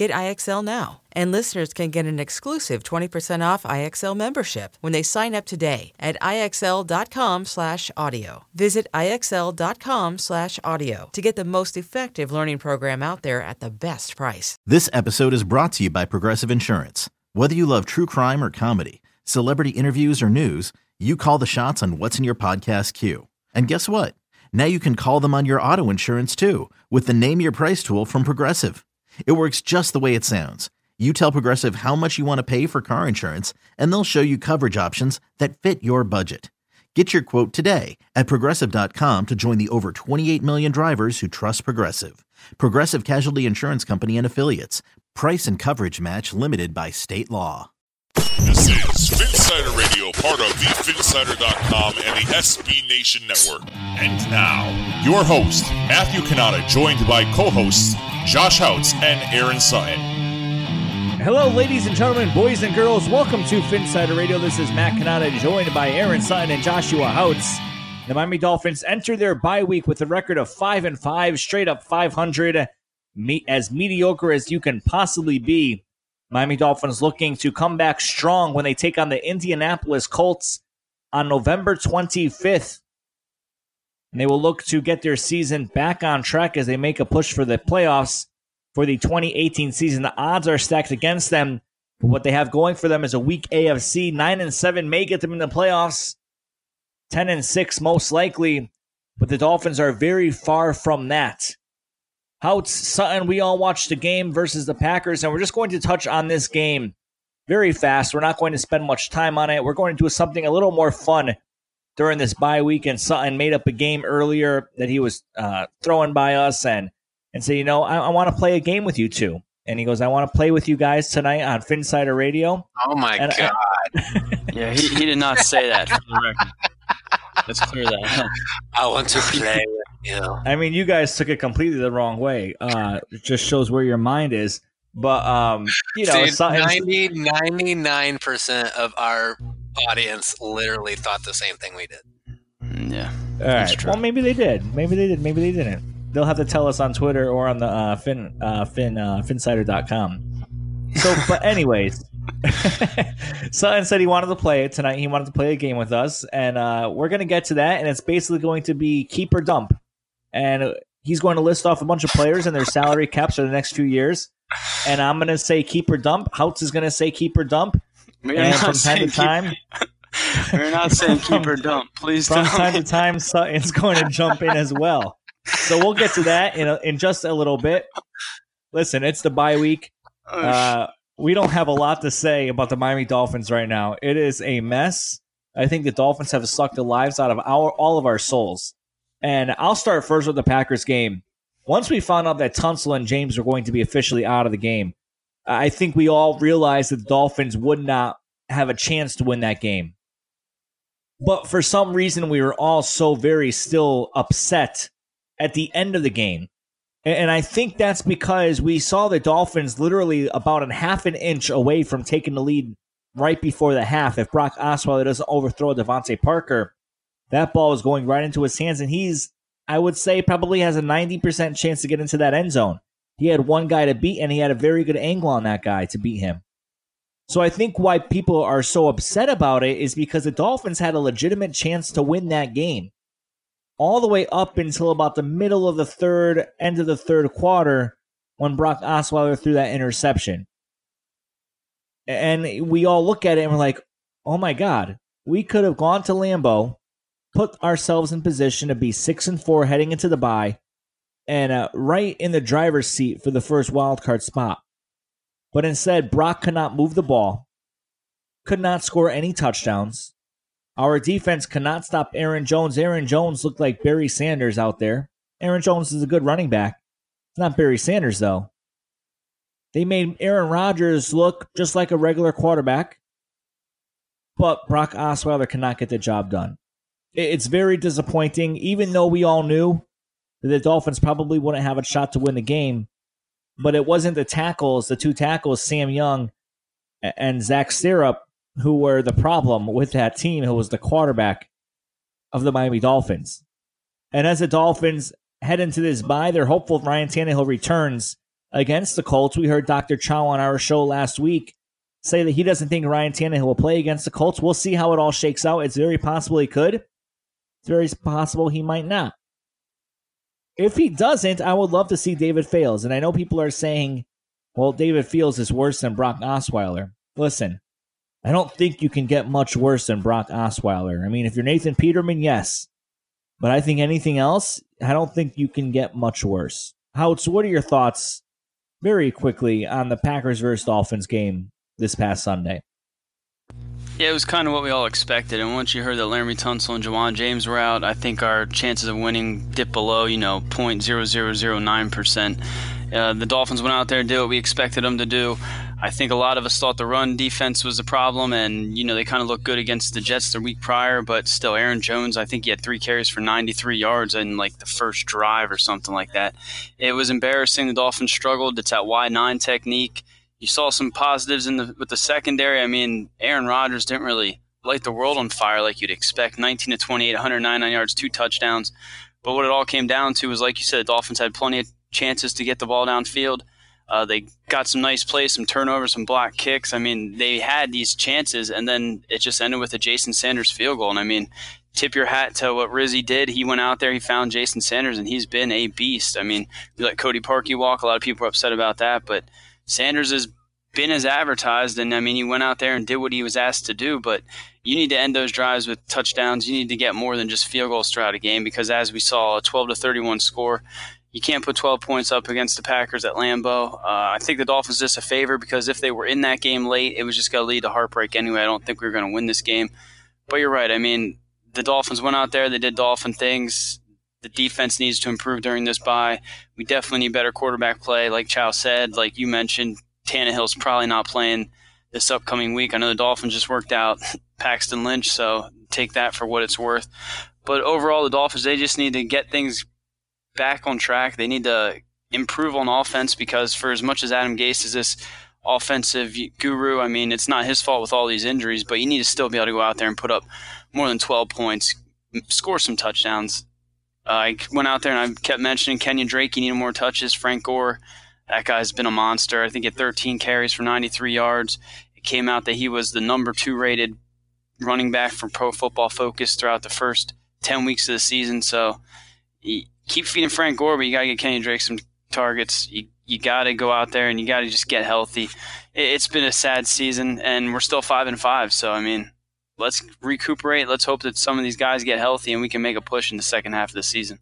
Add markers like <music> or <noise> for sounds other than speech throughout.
Get IXL now. And listeners can get an exclusive 20% off IXL membership when they sign up today at IXL.com/audio. Visit IXL.com/audio to get the most effective learning program out there at the best price. This episode is brought to you by Progressive Insurance. Whether you love true crime or comedy, celebrity interviews or news, you call the shots on what's in your podcast queue. And guess what? Now you can call them on your auto insurance too with the Name Your Price tool from Progressive. It works just the way it sounds. You tell Progressive how much you want to pay for car insurance, and they'll show you coverage options that fit your budget. Get your quote today at progressive.com to join the over 28 million drivers who trust Progressive. Progressive Casualty Insurance Company and Affiliates. Price and coverage match limited by state law. This is Phinsider Radio, part of the Phinsider.com and the SB Nation Network. And now, your host, Matthew Cannata, joined by co-hosts Josh Houtz and Aaron Sutton. Hello, ladies and gentlemen, boys and girls. Welcome to Phinsider Radio. This is Matt Cannata, joined by Aaron Sutton and Joshua Houtz. The Miami Dolphins enter their bye week with a record of five and five, straight up 500, me- as mediocre as you can possibly be. Miami Dolphins looking to come back strong when they take on the Indianapolis Colts on November 25th. And they will look to get their season back on track as they make a push for the playoffs for the 2018 season. The odds are stacked against them. But what they have going for them is a weak AFC. 9 and 7 may get them in the playoffs. 10 and 6 most likely. But the Dolphins are very far from that. Houtz, Sutton, we all watched the game versus the Packers, and we're just going to touch on this game very fast. We're not going to spend much time on it. We're going to do something a little more fun during this bye week. And Sutton made up a game earlier that he was uh, throwing by us and and say, you know, I, I want to play a game with you two. And he goes, I want to play with you guys tonight on Phinsider Radio. Oh my And I- god! <laughs> Yeah, he, he did not say that. For. <laughs> Let's clear that. up. I want to play with you. I mean, you guys took it completely the wrong way. Uh, it just shows where your mind is. But um, you know, Dude, 90, 99% of our audience literally thought the same thing we did. Mm, Yeah. All That's right. true. Well, maybe they did. Maybe they did. Maybe they didn't. They'll have to tell us on Twitter or on the uh, fin uh, fin uh, phinsider.com. So, <laughs> but anyways, <laughs> Sutton said he wanted to play it tonight. He wanted to play a game with us, and uh, we're gonna get to that. And it's basically going to be keep or dump, and uh, he's going to list off a bunch of players and their salary caps for the next few years. And I'm gonna say keep or dump. Houtz is gonna say keep or dump. We and from time to time, <laughs> we're not saying <laughs> keep or dump. Please from don't. time to time, Sutton's going to jump in as well. So we'll get to that in a, in just a little bit. Listen, it's the bye week. Uh, we don't have a lot to say about the Miami Dolphins right now. It is a mess. I think the Dolphins have sucked the lives out of our all of our souls. And I'll start first with the Packers game. Once we found out that Tunsil and James were going to be officially out of the game, I think we all realized that the Dolphins would not have a chance to win that game. But for some reason, we were all so very still upset at the end of the game. And- I think that's because we saw the Dolphins literally about a half an inch away from taking the lead right before the half. If Brock Osweiler doesn't overthrow DeVante Parker, that ball is going right into his hands, and he's, I would say, probably has a 90% chance to get into that end zone. He had one guy to beat, and he had a very good angle on that guy to beat him. So I think why people are so upset about it is because the Dolphins had a legitimate chance to win that game. All the way up until about the middle of the third, end of the third quarter, when Brock Osweiler threw that interception. And we all look at it and we're like, oh my God, we could have gone to Lambeau, put ourselves in position to be six and four heading into the bye, and uh, right in the driver's seat for the first wild card spot. But instead, Brock could not move the ball, could not score any touchdowns. Our defense could not stop Aaron Jones. Aaron Jones looked like Barry Sanders out there. Aaron Jones is a good running back. It's not Barry Sanders, though. They made Aaron Rodgers look just like a regular quarterback, but Brock Osweiler cannot get the job done. It's very disappointing, even though we all knew the Dolphins probably wouldn't have a shot to win the game. But it wasn't the tackles, the two tackles, Sam Young and Zach Sterup, who were the problem with that team, who was the quarterback of the Miami Dolphins. And as the Dolphins head into this bye, they're hopeful Ryan Tannehill returns against the Colts. We heard Dr. Chao on our show last week say that he doesn't think Ryan Tannehill will play against the Colts. We'll see how it all shakes out. It's very possible he could. It's very possible he might not. If he doesn't, I would love to see David Fales. And I know people are saying, well, David Fales is worse than Brock Osweiler. Listen, I don't think you can get much worse than Brock Osweiler. I mean, if you're Nathan Peterman, yes. But I think anything else, I don't think you can get much worse. Houtz, what are your thoughts very quickly on the Packers versus Dolphins game this past Sunday? Yeah, it was kind of what we all expected. And once you heard that Laremy Tunsil and Ja'Wuan James were out, I think our chances of winning dipped below, you know, 0.0009%. Uh, the Dolphins went out there and did what we expected them to do. I think a lot of us thought the run defense was the problem, and you know they kind of looked good against the Jets the week prior, but still, Aaron Jones, I think he had three carries for 93 yards in like the first drive or something like that. It was embarrassing. The Dolphins struggled. It's that wide nine technique. You saw some positives in the with the secondary. I mean, Aaron Rodgers didn't really light the world on fire like you'd expect. 19 to 28, 199 yards, two touchdowns. But what it all came down to was, like you said, the Dolphins had plenty of chances to get the ball downfield. Uh, they got some nice plays, some turnovers, some block kicks. I mean, they had these chances, and then it just ended with a Jason Sanders field goal. And I mean, tip your hat to what Rizzi did. He went out there, he found Jason Sanders, and he's been a beast. I mean, we let Cody Parkey walk. A lot of people are upset about that, but Sanders has been as advertised. And I mean, he went out there and did what he was asked to do. But you need to end those drives with touchdowns. You need to get more than just field goals throughout a game because, as we saw, a 12 to 31 score you can't put 12 points up against the Packers at Lambeau. Uh, I think the Dolphins us a favor because if they were in that game late, it was just going to lead to heartbreak anyway. I don't think we were going to win this game. But you're right. I mean, the Dolphins went out there, they did Dolphin things. The defense needs to improve during this bye. We definitely need better quarterback play. Like Chao said, like you mentioned, Tannehill's probably not playing this upcoming week. I know the Dolphins just worked out <laughs> Paxton Lynch, so take that for what it's worth. But overall, the Dolphins, they just need to get things back on track. They need to improve on offense because for as much as Adam Gase is this offensive guru, I mean, it's not his fault with all these injuries, but you need to still be able to go out there and put up more than 12 points, score some touchdowns. Uh, I went out there and I kept mentioning Kenyon Drake, he needed more touches. Frank Gore, that guy's been a monster. I think had 13 carries for 93 yards. It came out that he was the number two rated running back for Pro Football Focus throughout the first 10 weeks of the season. So he, keep feeding Frank Gore, but you got to get Kenny Drake some targets. You you got to go out there and you got to just get healthy. It, has been a sad season, and we're still five and five. So I mean, let's recuperate. Let's hope that some of these guys get healthy and we can make a push in the second half of the season.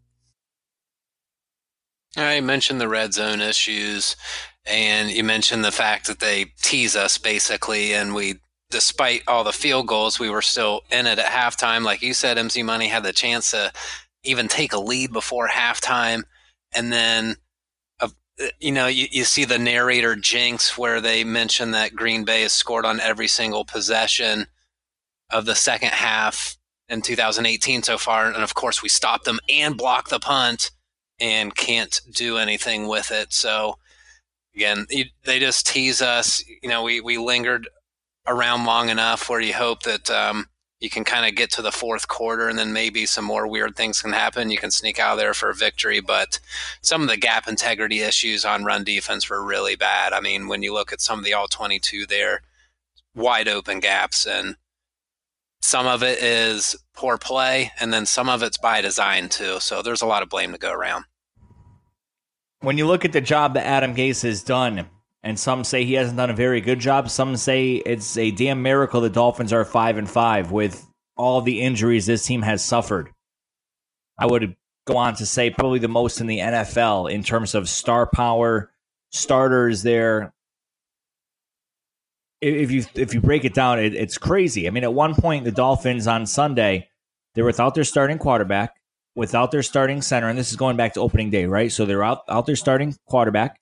I mentioned the red zone issues, and you mentioned the fact that they tease us basically, and we despite all the field goals, we were still in it at halftime. Like you said, MC Money had the chance to even take a lead before halftime. And then, you know, you, you see the narrator jinx where they mention that Green Bay has scored on every single possession of the second half in 2018 so far. And of course, we stopped them and blocked the punt and can't do anything with it. So, again, they just tease us. You know, we, we lingered around long enough where you hope that um, you can kind of get to the fourth quarter and then maybe some more weird things can happen. You can sneak out there for a victory, but some of the gap integrity issues on run defense were really bad. I mean, when you look at some of the all 22 there, wide open gaps and some of it is poor play and then some of it's by design too. So there's a lot of blame to go around. When you look at the job that Adam Gase has done, and some say he hasn't done a very good job. Some say it's a damn miracle the Dolphins are five and five with all the injuries this team has suffered. I would go on to say probably the most in the NFL in terms of star power, starters there. If you if you break it down, it, it's crazy. I mean, at one point, the Dolphins on Sunday they're without their starting quarterback, without their starting center, and this is going back to opening day, right? So they're out out their starting quarterback,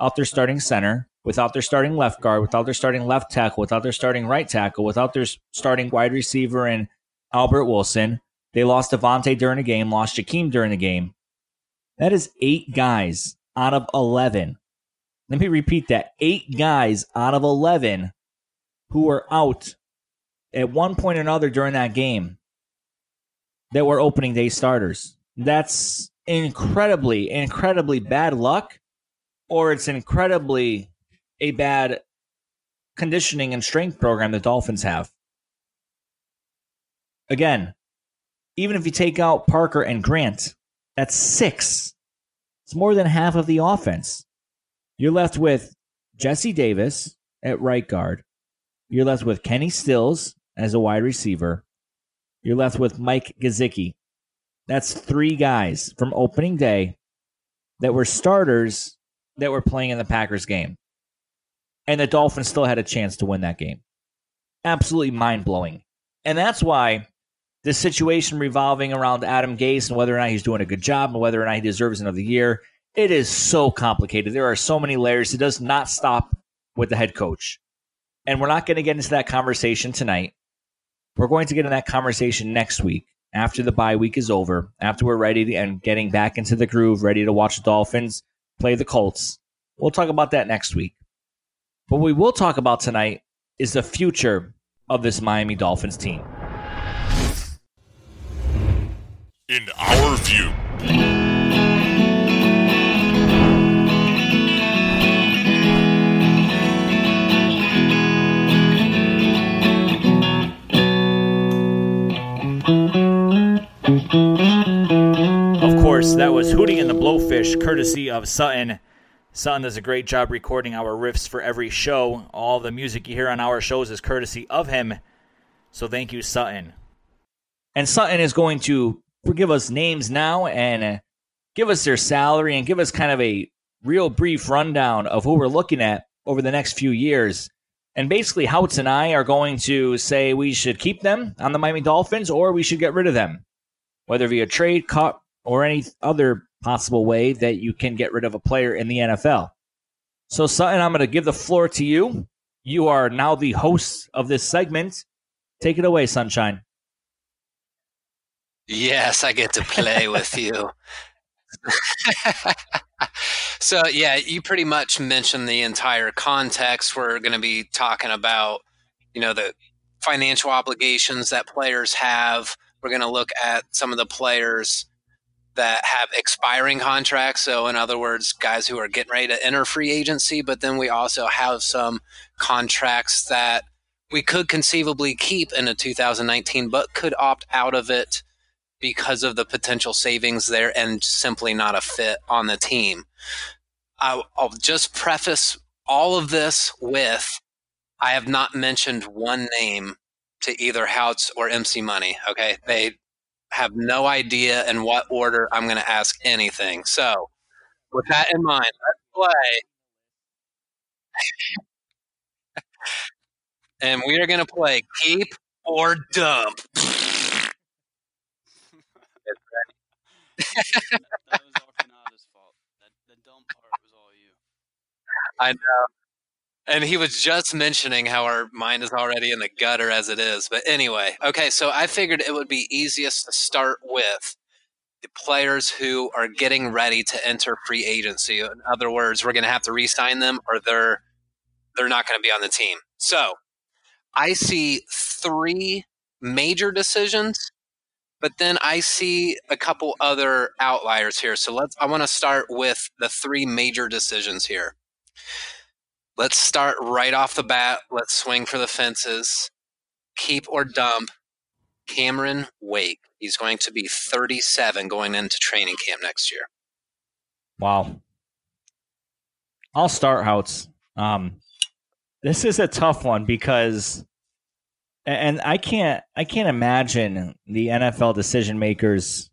out their starting center, without their starting left guard, without their starting left tackle, without their starting right tackle, without their starting wide receiver and Albert Wilson. They lost DeVante during the game, lost Jakeem during the game. That is eight guys out of 11. Let me repeat that eight guys out of 11 who were out at one point or another during that game that were opening day starters. That's incredibly, incredibly bad luck, or it's incredibly a bad conditioning and strength program the Dolphins have. Again, even if you take out Parker and Grant, that's six. It's more than half of the offense. You're left with Jesse Davis at right guard. You're left with Kenny Stills as a wide receiver. You're left with Mike Gesicki. That's three guys from opening day that were starters that were playing in the Packers game. And the Dolphins still had a chance to win that game. Absolutely mind blowing. And that's why this situation revolving around Adam Gase and whether or not he's doing a good job and whether or not he deserves another year, it is so complicated. There are so many layers. It does not stop with the head coach. And we're not going to get into that conversation tonight. We're going to get in that conversation next week after the bye week is over, after we're ready to, and getting back into the groove, ready to watch the Dolphins play the Colts. We'll talk about that next week. But what we will talk about tonight is the future of this Miami Dolphins team. In our view, Of course, that was Hootie and the Blowfish, courtesy of Sutton. Sutton does a great job recording our riffs for every show. All the music you hear on our shows is courtesy of him. So thank you, Sutton. And Sutton is going to give us names now and give us their salary and give us kind of a real brief rundown of who we're looking at over the next few years. And basically, Houtz and I are going to say we should keep them on the Miami Dolphins or we should get rid of them, whether via trade, cut, or any other possible way that you can get rid of a player in the NFL. So, Sutton, I'm going to give the floor to you. You are now the host of this segment. Take it away, Sunshine. Yes, I get to play with <laughs> you. <laughs> so, yeah, you pretty much mentioned the entire context. We're going to be talking about, you know, the financial obligations that players have. We're going to look at some of the players that have expiring contracts. So, in other words, guys who are getting ready to enter free agency, but then we also have some contracts that we could conceivably keep in a 2019, but could opt out of it because of the potential savings there and simply not a fit on the team. I'll, I'll just preface all of this with I have not mentioned one name to either Houtz or MC Money. Okay. They have no idea in what order I'm going to ask anything. So, with that in mind, let's play. <laughs> and we are going to play keep or dump. <laughs> <laughs> that was all Cannata's fault. That, the dump part was all you. I know. And he was just mentioning how our mind is already in the gutter as it is. But anyway, okay, so I figured it would be easiest to start with the players who are getting ready to enter free agency. In other words, we're going to have to re-sign them or they're they're not going to be on the team. So, I see three major decisions but then I see a couple other outliers here. So let's I want to start with the three major decisions here. Let's start right off the bat. Let's swing for the fences. Keep or dump Cameron Wake. He's going to be 37 going into training camp next year. Wow. I'll start Houtz. Um, this is a tough one because and I can't I can't imagine the NFL decision makers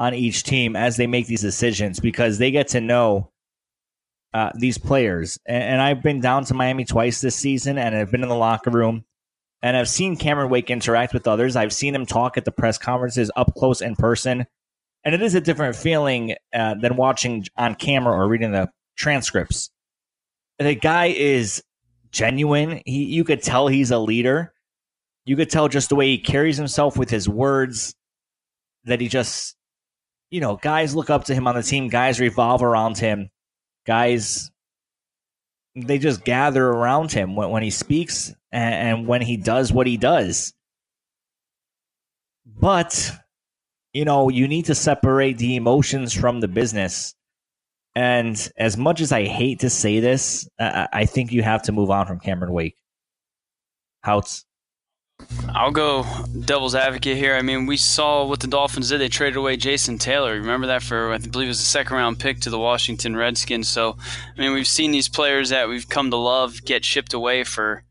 on each team as they make these decisions because they get to know uh, these players. And, and, I've been down to Miami twice this season, and I've been in the locker room, and I've seen Cameron Wake interact with others. I've seen him talk at the press conferences up close in person, and it is a different feeling uh, than watching on camera or reading the transcripts. The guy is genuine. He, you could tell he's a leader. You could tell just the way he carries himself with his words that he just, you know, guys look up to him on the team. Guys revolve around him guys they just gather around him when, when he speaks and, and when he does what he does. But, you know, you need to separate the emotions from the business. And as much as I hate to say this, I, I think you have to move on from Cameron Wake. Houtz. I'll go devil's advocate here. I mean, we saw what the Dolphins did. They traded away Jason Taylor. Remember that for, I believe it was a second round pick to the Washington Redskins. So, I mean, we've seen these players that we've come to love get shipped away for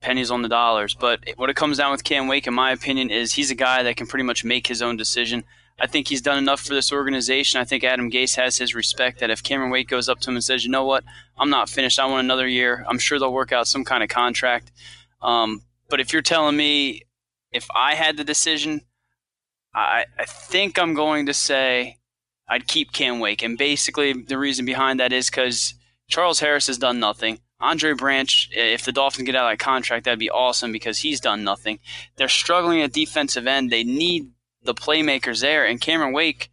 pennies on the dollars. But what it comes down with Cam Wake, in my opinion, is he's a guy that can pretty much make his own decision. I think he's done enough for this organization. I think Adam Gase has his respect that if Cameron Wake goes up to him and says, you know what, I'm not finished, I want another year, I'm sure they'll work out some kind of contract. Um, but if you're telling me if I had the decision, I, I think I'm going to say I'd keep Cam Wake. And basically, the reason behind that is because Charles Harris has done nothing. Andre Branch, if the Dolphins get out of that contract, that'd be awesome because he's done nothing. They're struggling at defensive end. They need the playmakers there. And Cameron Wake,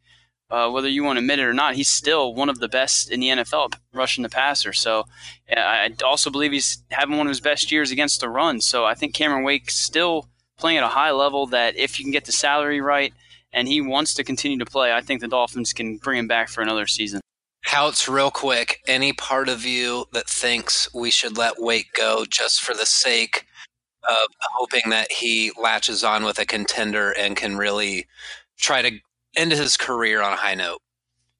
uh, whether you want to admit it or not, he's still one of the best in the NFL rushing the passer. So I also believe he's having one of his best years against the run. So I think Cameron Wake still playing at a high level that if you can get the salary right and he wants to continue to play, I think the Dolphins can bring him back for another season. Houtz, real quick, any part of you that thinks we should let Wake go just for the sake of hoping that he latches on with a contender and can really try to end his career on a high note.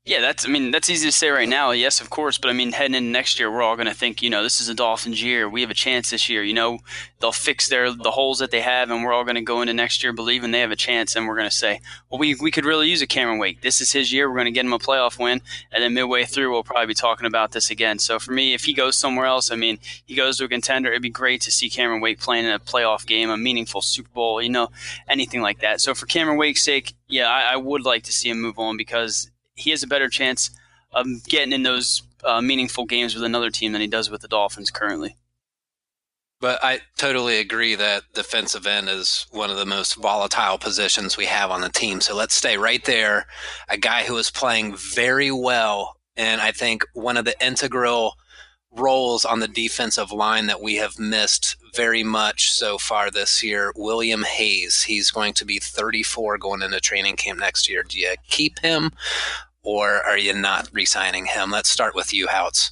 Yeah, that's. I mean, that's easy to say right now. Yes, of course, but I mean, heading into next year, we're all going to think, you know, this is a Dolphins year. We have a chance this year. You know, they'll fix their the holes that they have, and we're all going to go into next year believing they have a chance. And we're going to say, well, we we could really use a Cameron Wake. This is his year. We're going to get him a playoff win, and then midway through, we'll probably be talking about this again. So for me, if he goes somewhere else, I mean, he goes to a contender. It'd be great to see Cameron Wake playing in a playoff game, a meaningful Super Bowl, you know, anything like that. So for Cameron Wake's sake, yeah, I, I would like to see him move on because he has a better chance of getting in those uh, meaningful games with another team than he does with the Dolphins currently. But I totally agree that defensive end is one of the most volatile positions we have on the team. So let's stay right there. A guy who is playing very well, and I think one of the integral roles on the defensive line that we have missed very much so far this year. William Hayes, he's going to be 34 going into training camp next year. Do you keep him or are you not re-signing him? Let's start with you, Houtz.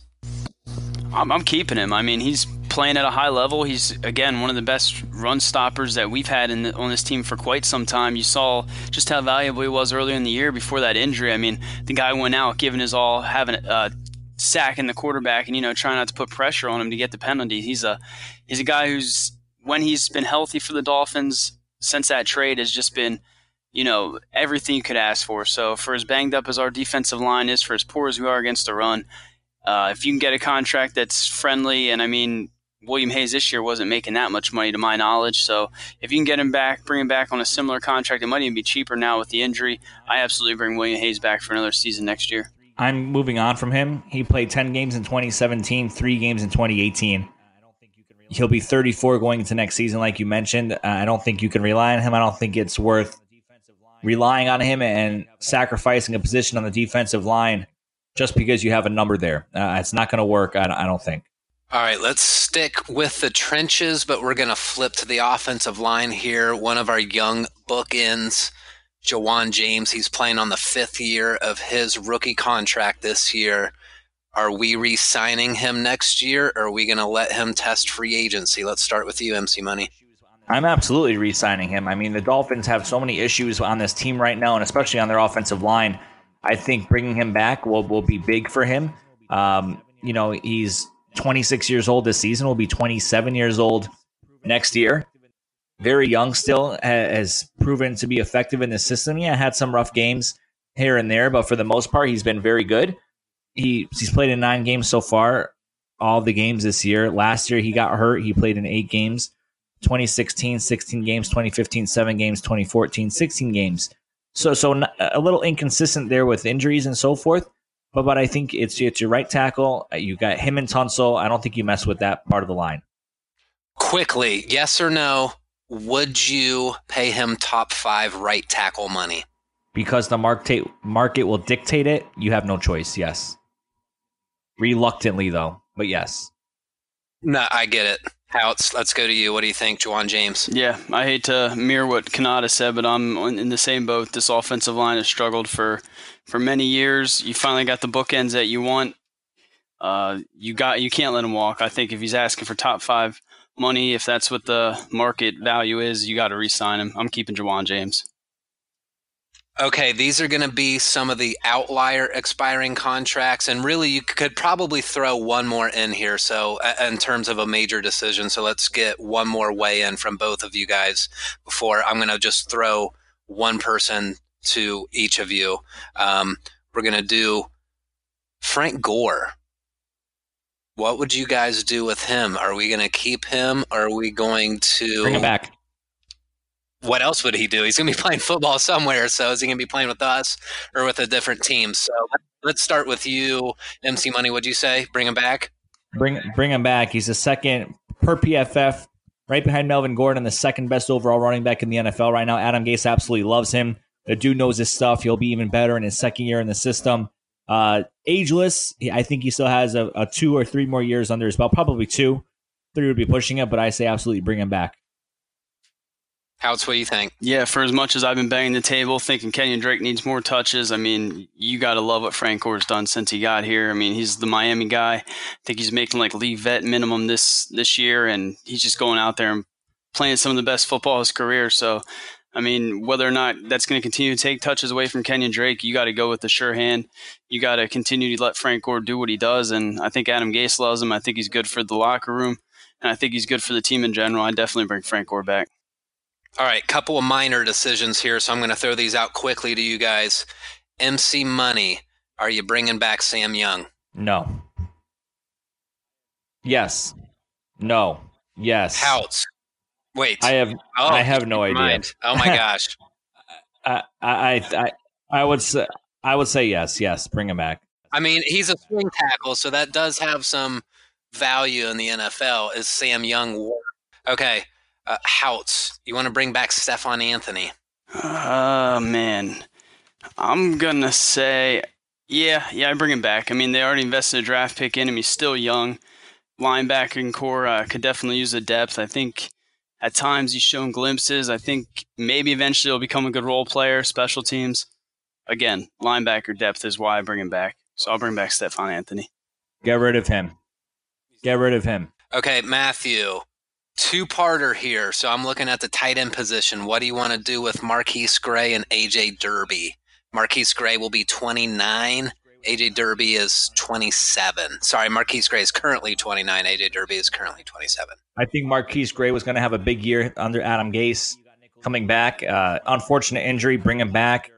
I'm, I'm keeping him. I mean, he's playing at a high level. He's again one of the best run stoppers that we've had the, on this team for quite some time. You saw just how valuable he was earlier in the year before that injury. I mean, the guy went out giving his all, having uh, sack in the quarterback, and you know trying not to put pressure on him to get the penalty. He's a he's a guy who's when he's been healthy for the Dolphins since that trade has just been you know, everything you could ask for. So for as banged up as our defensive line is, for as poor as we are against the run, uh, if you can get a contract that's friendly, and I mean, William Hayes this year wasn't making that much money to my knowledge. So if you can get him back, bring him back on a similar contract, it might even be cheaper now with the injury. I absolutely bring William Hayes back for another season next year. I'm moving on from him. He played 10 games in 2017, three games in 2018. He'll be 34 going into next season, like you mentioned. I don't think you can rely on him. I don't think it's worth relying on him and sacrificing a position on the defensive line just because you have a number there. Uh, it's not going to work, I, I don't think. All right, let's stick with the trenches, but we're going to flip to the offensive line here. One of our young bookends, Ja'Wuan James, he's playing on the fifth year of his rookie contract this year. Are we re signing him next year, or are we going to let him test free agency? Let's start with you, MC Money. I'm absolutely re signing him. I mean, the Dolphins have so many issues on this team right now, and especially on their offensive line. I think bringing him back will, will be big for him. Um, you know, he's 26 years old this season, will be 27 years old next year. Very young still, has proven to be effective in the system. Yeah, had some rough games here and there, but for the most part, he's been very good. He he's played in nine games so far, all the games this year. Last year he got hurt. He played in eight games. 2016, 16 games. 2015, seven games. 2014, 16 games. So so a little inconsistent there with injuries and so forth. But but I think it's it's your right tackle. You got him and Tunsil. I don't think you mess with that part of the line. Quickly, yes or no? Would you pay him top five right tackle money? Because the market market will dictate it. You have no choice. Yes. Reluctantly though, but yes. No, I get it. Houtz, let's go to you. What do you think, Ja'Wuan James? Yeah, I hate to mirror what Cannata said, but I'm in the same boat. This offensive line has struggled for for many years. You finally got the bookends that you want. Uh, you got you can't let him walk. I think if he's asking for top five money, if that's what the market value is, you got to re-sign him. I'm keeping Ja'Wuan James. Okay, these are going to be some of the outlier expiring contracts, and really, you could probably throw one more in here. So, in terms of a major decision, so let's get one more weigh in from both of you guys before I'm going to just throw one person to each of you. Um, we're going to do Frank Gore. What would you guys do with him? Are we going to keep him? Or are we going to bring him back? what else would he do? He's going to be <laughs> playing football somewhere. So is he going to be playing with us or with a different team? So let's start with you, MC Money. What'd you say? Bring him back. Bring bring him back. He's the second per PFF, right behind Melvin Gordon, the second best overall running back in the NFL right now. Adam Gase absolutely loves him. The dude knows his stuff. He'll be even better in his second year in the system. Uh, ageless. I think he still has a, a two or three more years under his belt. Probably two. Three would be pushing it, but I say absolutely bring him back. Houtz, what do you think? Yeah, for as much as I've been banging the table thinking Kenyon Drake needs more touches, I mean, you got to love what Frank Gore's done since he got here. I mean, he's the Miami guy. I think he's making like league vet minimum this this year, and he's just going out there and playing some of the best football of his career. So, I mean, whether or not that's going to continue to take touches away from Kenyon Drake, you got to go with the sure hand. You got to continue to let Frank Gore do what he does, and I think Adam Gase loves him. I think he's good for the locker room, and I think he's good for the team in general. I definitely bring Frank Gore back. All right, couple of minor decisions here, so I'm going to throw these out quickly to you guys. MC Money, are you bringing back Sam Young? No. Yes. No. Yes. Houtz. Wait. I have. Oh, I have no idea. Mind. Oh my <laughs> gosh. I, I I I would say I would say yes. Yes. Bring him back. I mean, he's a swing tackle, so that does have some value in the NFL. Is Sam Young? Okay. Uh, Houtz, you want to bring back Stephone Anthony? Uh, man. I'm going to say, yeah, yeah, I bring him back. I mean, they already invested a draft pick in him. He's still young. Linebacking corps uh, could definitely use the depth. I think at times he's shown glimpses. I think maybe eventually he'll become a good role player, special teams. Again, linebacker depth is why I bring him back. So I'll bring back Stephone Anthony. Get rid of him. Get rid of him. Okay, Matthew two parter here. So I'm looking at the tight end position. What do you want to do with MarQueis Gray and AJ Derby? MarQueis Gray will be 29. AJ Derby is 27. Sorry, MarQueis Gray is currently 29. AJ Derby is currently 27. I think MarQueis Gray was going to have a big year under Adam Gase coming back. Uh, unfortunate injury, bring him back.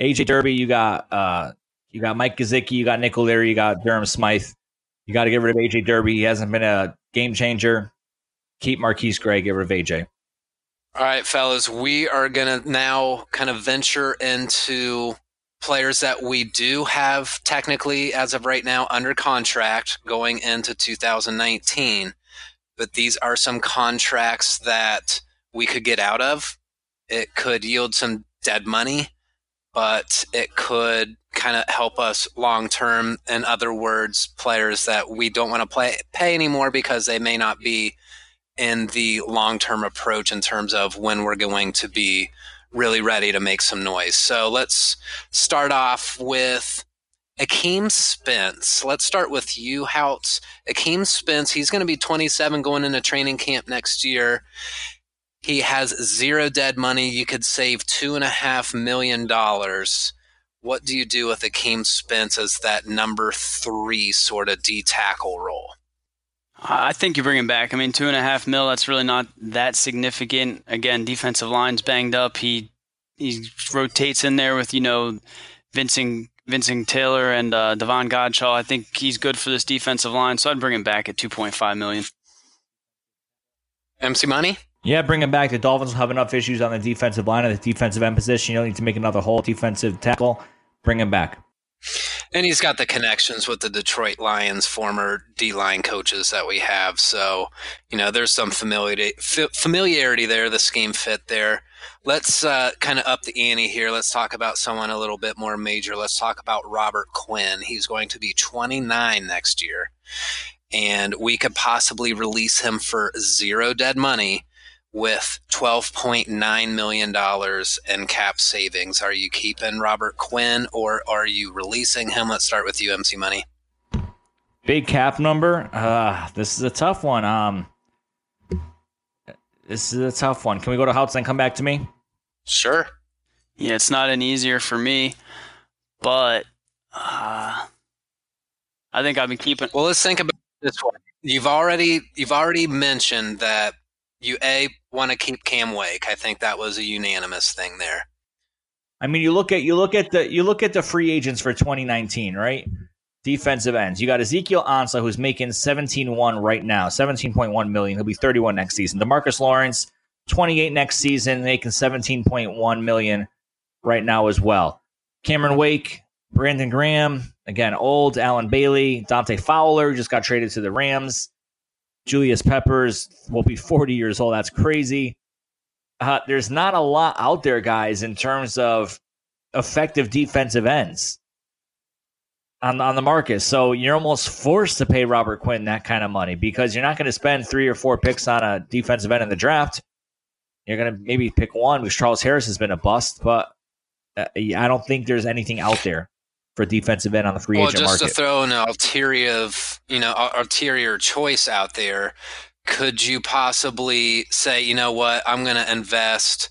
AJ Derby, you got uh, you got Mike Gesicki, you got Nick O'Leary, you got Durham Smythe. You got to get rid of AJ Derby. He hasn't been a game changer keep MarQueis Gray, get rid of AJ. All right, fellas, we are going to now kind of venture into players that we do have technically, as of right now, under contract going into 2019. But these are some contracts that we could get out of. It could yield some dead money, but it could kind of help us long term. In other words, players that we don't want to play pay anymore because they may not be in the long term approach in terms of when we're going to be really ready to make some noise. So let's start off with Akeem Spence. Let's start with you, Houtz. Akeem Spence, he's going to be 27 going into training camp next year. He has zero dead money. You could save $2.5 million. What do you do with Akeem Spence as that number three sort of D tackle role? I think you bring him back. I mean, two and a half mil. That's really not that significant. Again, defensive line's banged up. He he rotates in there with you know Vincent Vincent Taylor and uh, Davon Godchaux. I think he's good for this defensive line, so I'd bring him back at two point five million. MC Money. Yeah, bring him back. The Dolphins will have enough issues on the defensive line and the defensive end position. You don't need to make another whole defensive tackle. Bring him back. And he's got the connections with the Detroit Lions former D line coaches that we have. So, you know, there's some familiarity, familiarity there, the scheme fit there. Let's uh, kind of up the ante here. Let's talk about someone a little bit more major. Let's talk about Robert Quinn. He's going to be 29 next year. And we could possibly release him for zero dead money with $12.9 million in cap savings. Are you keeping Robert Quinn or are you releasing him? Let's start with you, MC Money. Big cap number. Uh, this is a tough one. Um, this is a tough one. Can we go to Houtz and come back to me? Sure. Yeah, it's not an easier for me, but uh, I think I've been keeping. Well, let's think about this one. You've already you've already mentioned that you a want to keep Cam Wake. I think that was a unanimous thing there. I mean, you look at you look at the you look at the free agents for 2019, right? Defensive ends. You got Ezekiel Ansah, who's making 17.1 right now, 17.1 million. He'll be 31 next season. Demarcus Lawrence, 28 next season, making 17.1 million right now as well. Cameron Wake, Brandon Graham, again old. Allen Bailey, Dante Fowler just got traded to the Rams. Julius Peppers will be 40 years old. That's crazy. Uh, there's not a lot out there, guys, in terms of effective defensive ends on, on the market. So you're almost forced to pay Robert Quinn that kind of money because you're not going to spend three or four picks on a defensive end in the draft. You're going to maybe pick one because Charles Harris has been a bust, but uh, I don't think there's anything out there for defensive end on the free well, agent market. Well, just to throw an ulterior, you know, ulterior choice out there, could you possibly say, you know what, I'm going to invest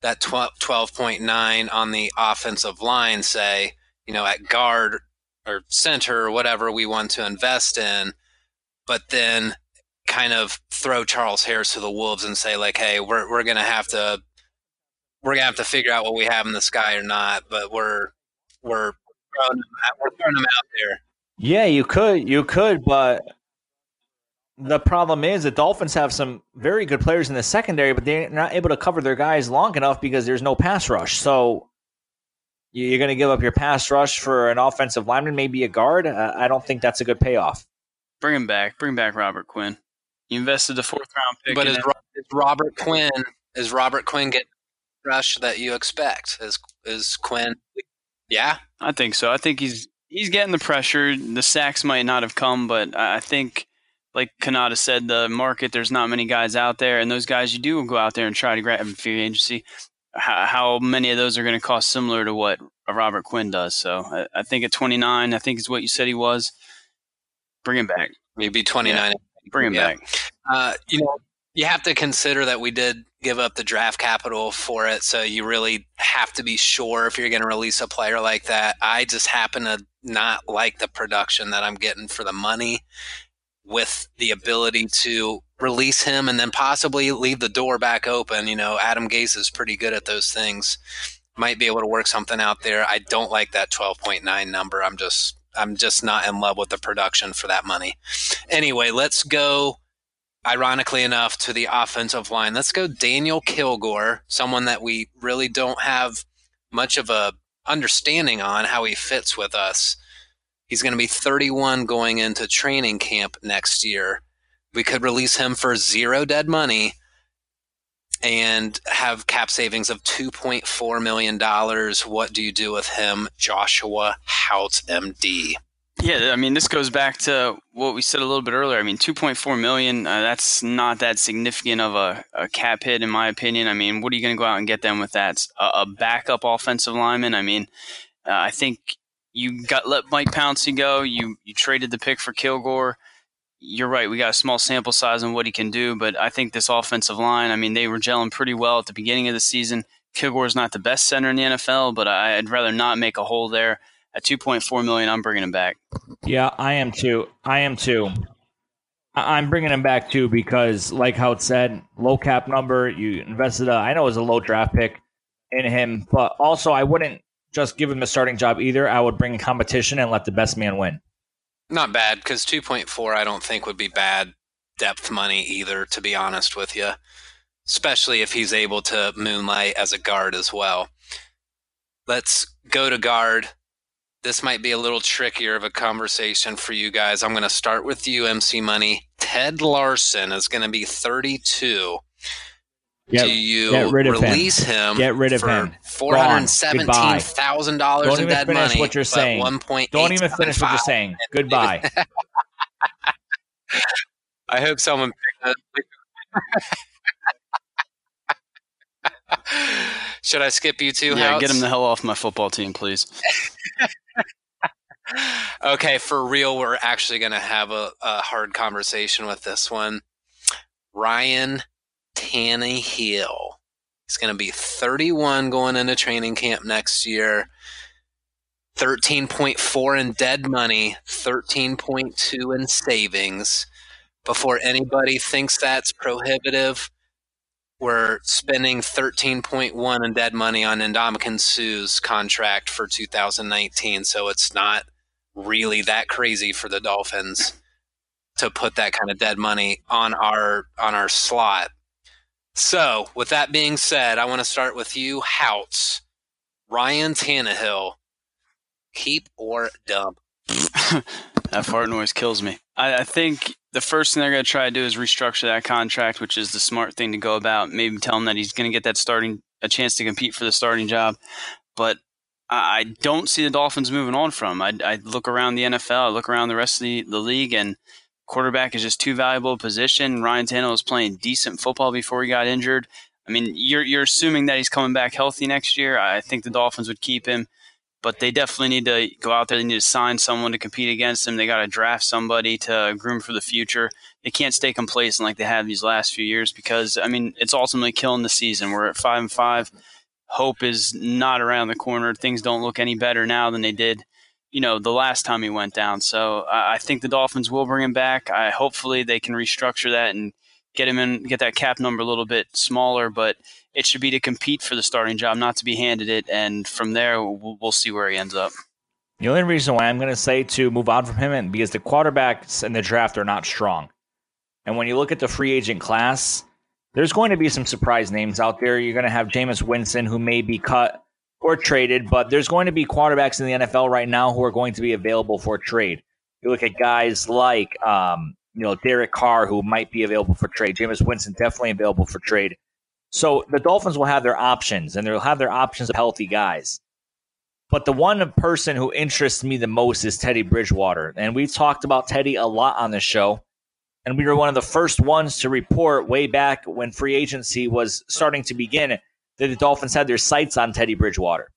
that 12.9 on the offensive line, say, you know, at guard or center or whatever we want to invest in, but then kind of throw Charles Harris to the wolves and say like, hey, we're we're gonna have to we're gonna have to figure out what we have in the sky or not, but we're we're throwing them out, we're throwing them out there. Yeah, you could, you could, but the problem is the Dolphins have some very good players in the secondary, but they're not able to cover their guys long enough because there's no pass rush. So you're going to give up your pass rush for an offensive lineman, maybe a guard. I don't think that's a good payoff. Bring him back. Bring back Robert Quinn. You invested the fourth round pick. But is, is Robert Quinn is Robert Quinn getting rush that you expect? Is is Quinn? Yeah, I think so. I think he's he's getting the pressure. The sacks might not have come, but I think, like Cannata said, the market there's not many guys out there, and those guys you do go out there and try to grab in free agency how, how many of those are going to cost similar to what Robert Quinn does. So I, I, think at 29, I think is what you said he was. Bring him back. Maybe 29. Yeah. Bring him yeah. back. Uh, you know, you have to consider that we did give up the draft capital for it. So you really have to be sure if you're going to release a player like that. I just happen to not like the production that I'm getting for the money with the ability to release him and then possibly leave the door back open. You know, Adam Gase is pretty good at those things. Might be able to work something out there. I don't like that 12.9 number. I'm just I'm just not in love with the production for that money. Anyway, let's go ironically enough to the offensive line. Let's go Daniel Kilgore, someone that we really don't have much of a understanding on how he fits with us. He's going to be 31 going into training camp next year. We could release him for zero dead money and have cap savings of $2.4 million. What do you do with him, Joshua Houtz, MD? Yeah, I mean, this goes back to what we said a little bit earlier. I mean, 2.4 million, uh, that's not that significant of a, a, cap hit, in my opinion. I mean, what are you going to go out and get them with that? A, a backup offensive lineman? I mean, uh, I think you got let Mike Pouncey go. You you traded the pick for Kilgore you're right. We got a small sample size on what he can do, but I think this offensive line, I mean, they were gelling pretty well at the beginning of the season. Kilgore's not the best center in the NFL, but I'd rather not make a hole there. At 2.4 million, I'm bringing him back. Yeah, I am too. I am too. I'm bringing him back too because, like how it said, low cap number. You invested. A, I know it was a low draft pick, in him, but also I wouldn't just give him a starting job either. I would bring competition and let the best man win. Not bad because 2.4 I don't think would be bad depth money either, to be honest with you, especially if he's able to moonlight as a guard as well. Let's go to guard. This might be a little trickier of a conversation for you guys. I'm going to start with you, MC Money. Ted Larsen is going to be 32. Get, Do you get rid of release him. him get rid of him. Four hundred seventeen thousand dollars in dead finish money. What you're saying? One point. Don't even finish what you're saying. <laughs> Goodbye. I hope someone <laughs> Should I skip you too? Yeah, get him the hell off my football team, please. <laughs> okay, for real, we're actually going to have a, a, hard conversation with this one. Ryan Tannehill. He's going to be 31 going into training camp next year. 13.4 in dead money, 13.2 in savings. Before anybody thinks that's prohibitive, we're spending 13.1 in dead money on Ndamukong Suh's contract for 2019. So it's not really that crazy for the Dolphins to put that kind of dead money on our on our slot. So, with that being said, I want to start with you, Houtz. Ryan Tannehill, keep or dump? <laughs> that fart noise kills me. I, I think the first thing they're going to try to do is restructure that contract, which is the smart thing to go about. Maybe tell him that he's going to get that starting a chance to compete for the starting job. But I, don't see the Dolphins moving on from. I, I look around the NFL, I look around the rest of the, the league, and quarterback is just too valuable a position. Ryan Tannehill was playing decent football before he got injured. I mean, you're you're assuming that he's coming back healthy next year. I think the Dolphins would keep him but they definitely need to go out there. They need to sign someone to compete against them. They got to draft somebody to uh, groom for the future. They can't stay complacent like they have these last few years because I mean it's ultimately killing the season. We're at five and five. Hope is not around the corner. Things don't look any better now than they did, you know, the last time he went down. So I think the Dolphins will bring him back. I hopefully they can restructure that and get him in, get that cap number a little bit smaller, but it should be to compete for the starting job, not to be handed it. And from there, we'll, we'll see where he ends up. The only reason why I'm going to say to move on from him, and because the quarterbacks in the draft are not strong, and when you look at the free agent class, there's going to be some surprise names out there. You're going to have Jameis Winston, who may be cut or traded, but there's going to be quarterbacks in the NFL right now who are going to be available for trade. You look at guys like, um, you know, Derek Carr, who might be available for trade. Jameis Winston definitely available for trade. So the Dolphins will have their options, and they'll have their options of healthy guys. But the one person who interests me the most is Teddy Bridgewater. And we've talked about Teddy a lot on this show. And we were one of the first ones to report way back when free agency was starting to begin that the Dolphins had their sights on Teddy Bridgewater.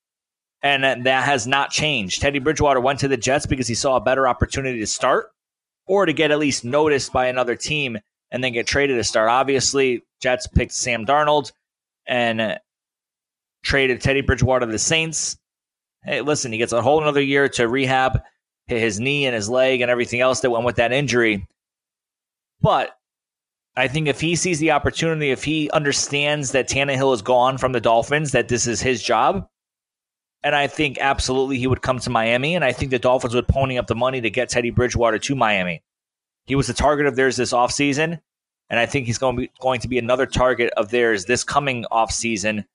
And that has not changed. Teddy Bridgewater went to the Jets because he saw a better opportunity to start or to get at least noticed by another team and then get traded to start. Obviously, Jets picked Sam Darnold and uh, traded Teddy Bridgewater to the Saints. Hey, listen, he gets a whole another year to rehab his knee and his leg and everything else that went with that injury. But I think if he sees the opportunity, if he understands that Tannehill is gone from the Dolphins, that this is his job, and I think absolutely he would come to Miami, and I think the Dolphins would pony up the money to get Teddy Bridgewater to Miami. He was a target of theirs this offseason, and I think he's going to be going to be another target of theirs this coming offseason.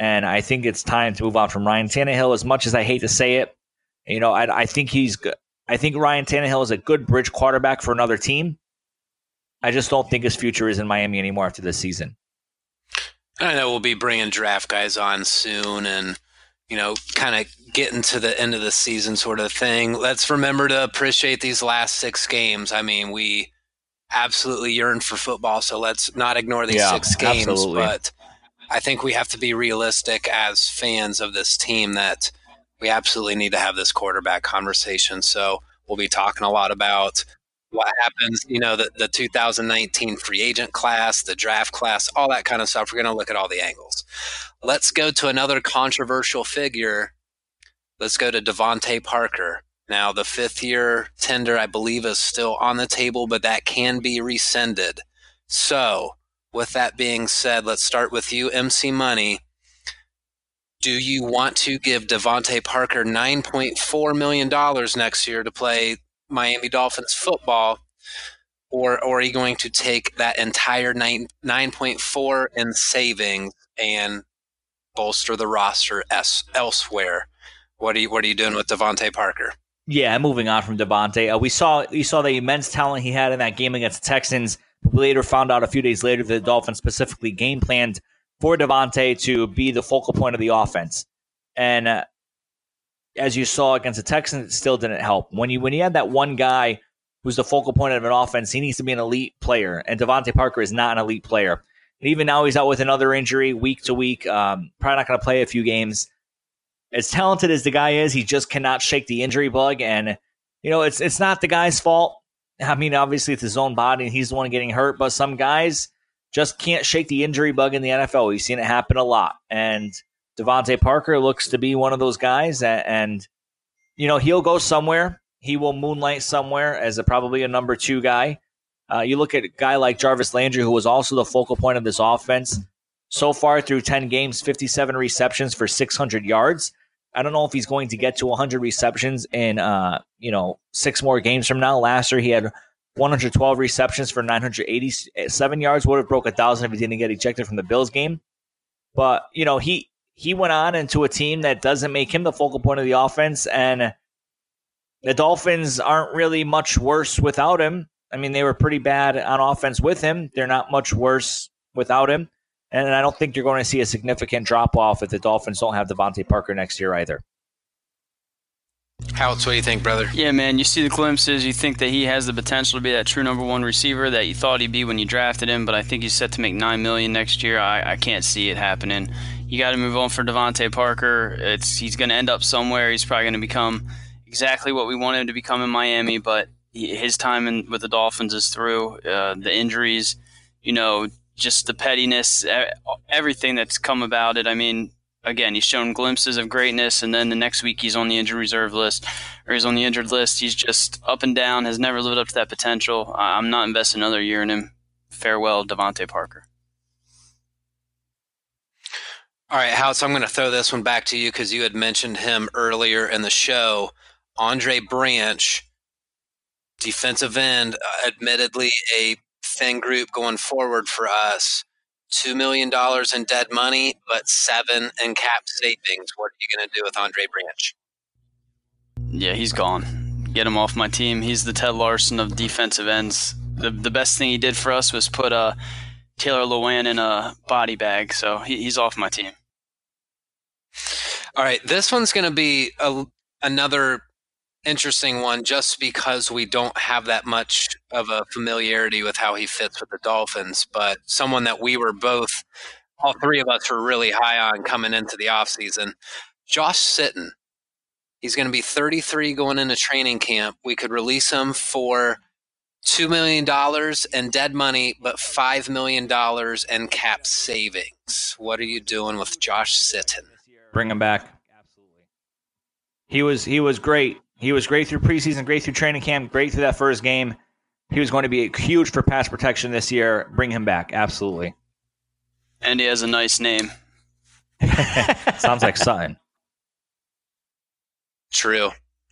And I think it's time to move on from Ryan Tannehill. As much as I hate to say it, you know, I, I think he's. I think Ryan Tannehill is a good bridge quarterback for another team. I just don't think his future is in Miami anymore after this season. I know we'll be bringing draft guys on soon, and you know, kind of getting to the end of the season sort of thing. Let's remember to appreciate these last six games. I mean, we absolutely yearn for football, so let's not ignore these yeah, six games. Absolutely. But I think we have to be realistic as fans of this team that we absolutely need to have this quarterback conversation. So we'll be talking a lot about what happens, you know, the, the 2019 free agent class, the draft class, all that kind of stuff. We're going to look at all the angles. Let's go to another controversial figure. Let's go to DeVante Parker. Now, the fifth year tender, I believe, is still on the table, but that can be rescinded. So, with that being said, let's start with you, MC Money. Do you want to give DeVante Parker $9.4 million next year to play Miami Dolphins football? Or, or are you going to take that entire 9, 9.4 in savings and bolster the roster s- elsewhere? What are you What are you doing with DeVante Parker? Yeah, moving on from DeVante, uh, we saw we saw the immense talent he had in that game against the Texans. We later found out a few days later that the Dolphins specifically game planned for DeVante to be the focal point of the offense. And uh, as you saw against the Texans, it still didn't help. When you when you had that one guy who's the focal point of an offense, he needs to be an elite player, and DeVante Parker is not an elite player. And even now, he's out with another injury week to week. Um, probably not going to play a few games. As talented as the guy is, he just cannot shake the injury bug, and you know it's it's not the guy's fault. I mean, obviously it's his own body, and he's the one getting hurt. But some guys just can't shake the injury bug in the NFL. We've seen it happen a lot, and DeVante Parker looks to be one of those guys. And, and you know he'll go somewhere. He will moonlight somewhere as a, probably a number two guy. Uh, you look at a guy like Jarvis Landry, who was also the focal point of this offense. So far through 10 games, 57 receptions for 600 yards. I don't know if he's going to get to 100 receptions in, uh, you know, six more games from now. Last year, he had 112 receptions for 987 yards. Would have broke a thousand if he didn't get ejected from the Bills game. But you know, he he went on into a team that doesn't make him the focal point of the offense, and the Dolphins aren't really much worse without him. I mean, they were pretty bad on offense with him. They're not much worse without him. And I don't think you're going to see a significant drop off if the Dolphins don't have DeVante Parker next year either. How? what do you think, brother? Yeah, man, you see the glimpses. You think that he has the potential to be that true number one receiver that you thought he'd be when you drafted him, but I think he's set to make nine million next year. I, I can't see it happening. You got to move on for DeVante Parker. It's he's going to end up somewhere. He's probably going to become exactly what we want him to become in Miami, but his time in, with the Dolphins is through. Uh, the injuries, you know, just the pettiness, everything that's come about it. I mean, again, he's shown glimpses of greatness, and then the next week he's on the injured reserve list, or he's on the injured list. He's just up and down, has never lived up to that potential. I'm not investing another year in him. Farewell, DeVante Parker. All right, so I'm going to throw this one back to you because you had mentioned him earlier in the show. Andre Branch, defensive end, uh, admittedly a thin group going forward for us two million dollars in dead money, but seven in cap savings. What are you going to do with Andre Branch? Yeah, he's gone. Get him off my team. He's the Ted Larsen of defensive ends. The the best thing he did for us was put uh, Taylor Lewan in a body bag, so he, he's off my team. All right, this one's going to be a, another interesting one just because we don't have that much of a familiarity with how he fits with the Dolphins, but someone that we were both, all three of us were really high on coming into the offseason. Josh Sitton. He's going to be 33 going into training camp. We could release him for $2 million in dead money, but $5 million in cap savings. What are you doing with Josh Sitton? Bring him back. Absolutely. He was he was great he was great through preseason, great through training camp, great through that first game. He was going to be huge for pass protection this year. Bring him back, absolutely. And he has a nice name. <laughs> Sounds like Sutton. True.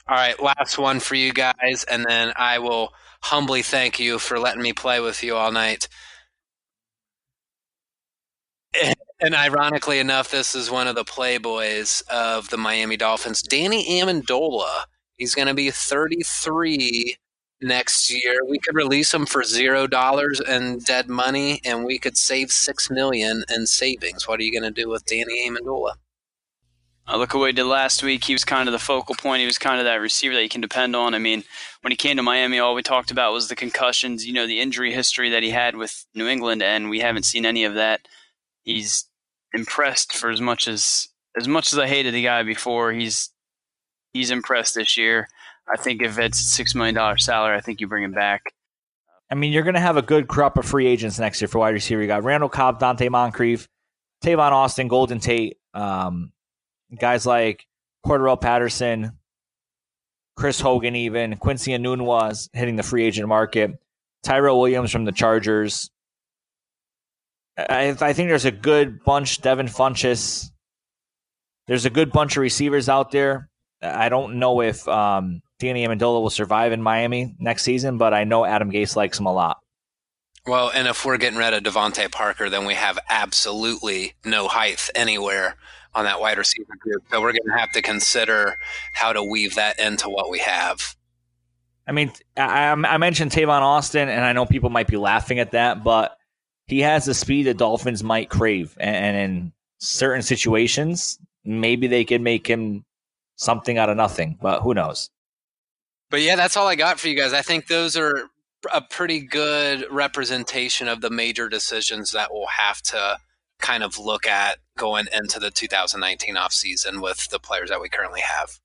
All right, last one for you guys, and then I will humbly thank you for letting me play with you all night. <laughs> And ironically enough, this is one of the playboys of the Miami Dolphins, Danny Amendola He's going to be 33 next year. We could release him for zero dollars and dead money, and we could save six million in savings. What are you going to do with Danny Amendola? I look at what he did last week. He was kind of the focal point. He was kind of that receiver that you can depend on. I mean, when he came to Miami, all we talked about was the concussions, you know, the injury history that he had with New England, and we haven't seen any of that. He's impressed for as much as as much as I hated the guy before. He's he's impressed this year. I think if it's six million dollar salary, I think you bring him back. I mean, you're going to have a good crop of free agents next year for wide receiver. You got Randall Cobb, Donte Moncrief, Tavon Austin, Golden Tate, um, guys like Cordarrelle Patterson, Chris Hogan, even Quincy Enunwa hitting the free agent market. Tyrell Williams from the Chargers. I, I think there's a good bunch. Devin Funchess, there's a good bunch of receivers out there. I don't know if um, Danny Amendola will survive in Miami next season, but I know Adam Gase likes him a lot. Well, and if we're getting rid of DeVante Parker, then we have absolutely no height anywhere on that wide receiver group. So we're going to have to consider how to weave that into what we have. I mean, I, I mentioned Tavon Austin, and I know people might be laughing at that, but he has the speed the Dolphins might crave. And in certain situations, maybe they could make him something out of nothing, but who knows? But yeah, that's all I got for you guys. I think those are a pretty good representation of the major decisions that we'll have to kind of look at going into the 2019 offseason with the players that we currently have.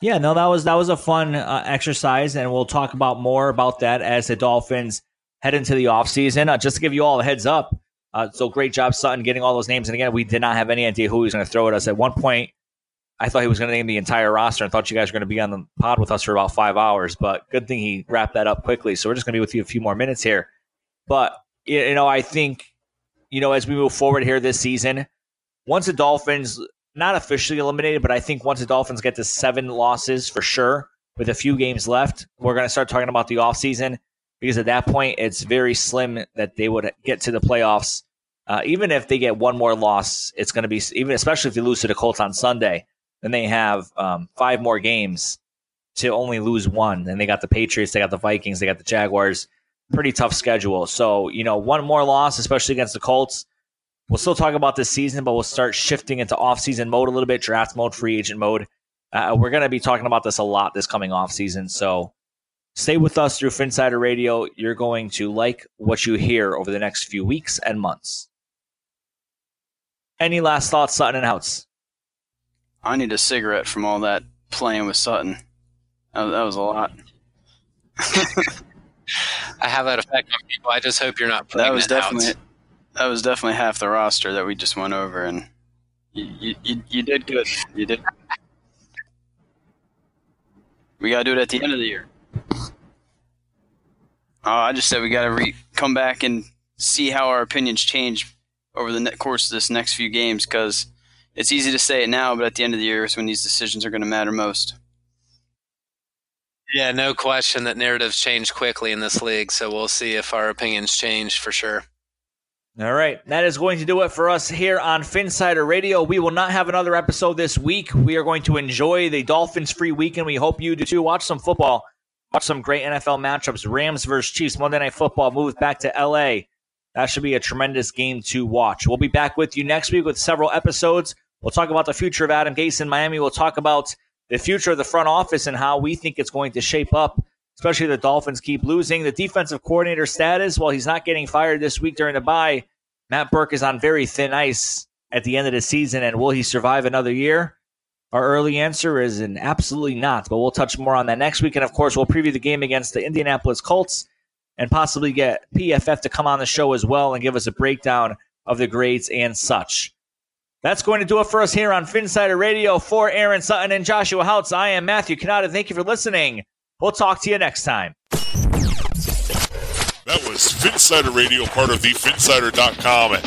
Yeah, no, that was that was a fun uh, exercise, and we'll talk about more about that as the Dolphins head into the offseason. Uh, just to give you all a heads up, uh, so great job, Sutton, getting all those names. And again, we did not have any idea who he was going to throw at us. At one point, I thought he was going to name the entire roster and thought you guys were going to be on the pod with us for about five hours. But good thing he wrapped that up quickly. So we're just going to be with you a few more minutes here. But, you know, I think, you know, as we move forward here this season, once the Dolphins, not officially eliminated, but I think once the Dolphins get to seven losses for sure, with a few games left, we're going to start talking about the offseason because at that point, it's very slim that they would get to the playoffs. Uh, even if they get one more loss, it's going to be, even especially if they lose to the Colts on Sunday then they have um, five more games to only lose one. Then they got the Patriots, they got the Vikings, they got the Jaguars. Pretty tough schedule. So, you know, one more loss, especially against the Colts. We'll still talk about this season, but we'll start shifting into off-season mode a little bit, draft mode, free agent mode. Uh, we're going to be talking about this a lot this coming off-season. So stay with us through Phinsider Radio. You're going to like what you hear over the next few weeks and months. Any last thoughts, Sutton and Houtz? I need a cigarette from all that playing with Sutton. That, that was a lot. <laughs> I have that effect on people. I just hope you're not. That was definitely out. that was definitely half the roster that we just went over, and you you, you did good. You did. We gotta do it at the end of the year. Oh, I just said we gotta re- come back and see how our opinions change over the course of this next few games because it's easy to say it now, but at the end of the year is when these decisions are going to matter most. Yeah, no question that narratives change quickly in this league, so we'll see if our opinions change for sure. All right, that is going to do it for us here on Phinsider Radio. We will not have another episode this week. We are going to enjoy the Dolphins free weekend. We hope you do too. Watch some football. Watch some great NFL matchups. Rams versus Chiefs, Monday Night Football moves back to LA. That should be a tremendous game to watch. We'll be back with you next week with several episodes. We'll talk about the future of Adam Gase in Miami. We'll talk about the future of the front office and how we think it's going to shape up, especially the Dolphins keep losing. The defensive coordinator status, while he's not getting fired this week during the bye. Matt Burke is on very thin ice at the end of the season, and will he survive another year? Our early answer is an absolutely not, but we'll touch more on that next week. And of course, we'll preview the game against the Indianapolis Colts and possibly get PFF to come on the show as well and give us a breakdown of the grades and such. That's going to do it for us here on Phinsider Radio for Aaron Sutton and Joshua Houtz. I am Matthew Cannata. Thank you for listening. We'll talk to you next time. That was Phinsider Radio, part of the Phinsider.com and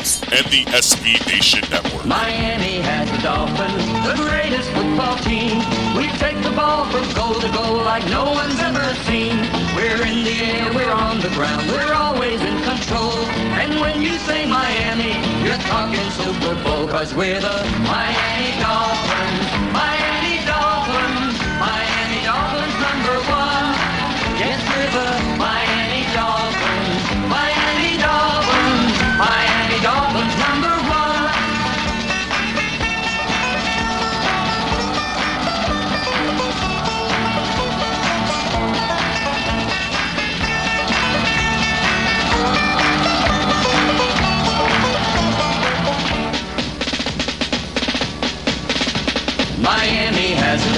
the SB Nation Network. Miami has the Dolphins, the greatest football team. We take the ball from goal to goal like no one's ever seen. We're in the air, we're on the ground, we're always in control. And when you say Miami, you're talking Super Bowl, cause we're the Miami Dolphins. Miami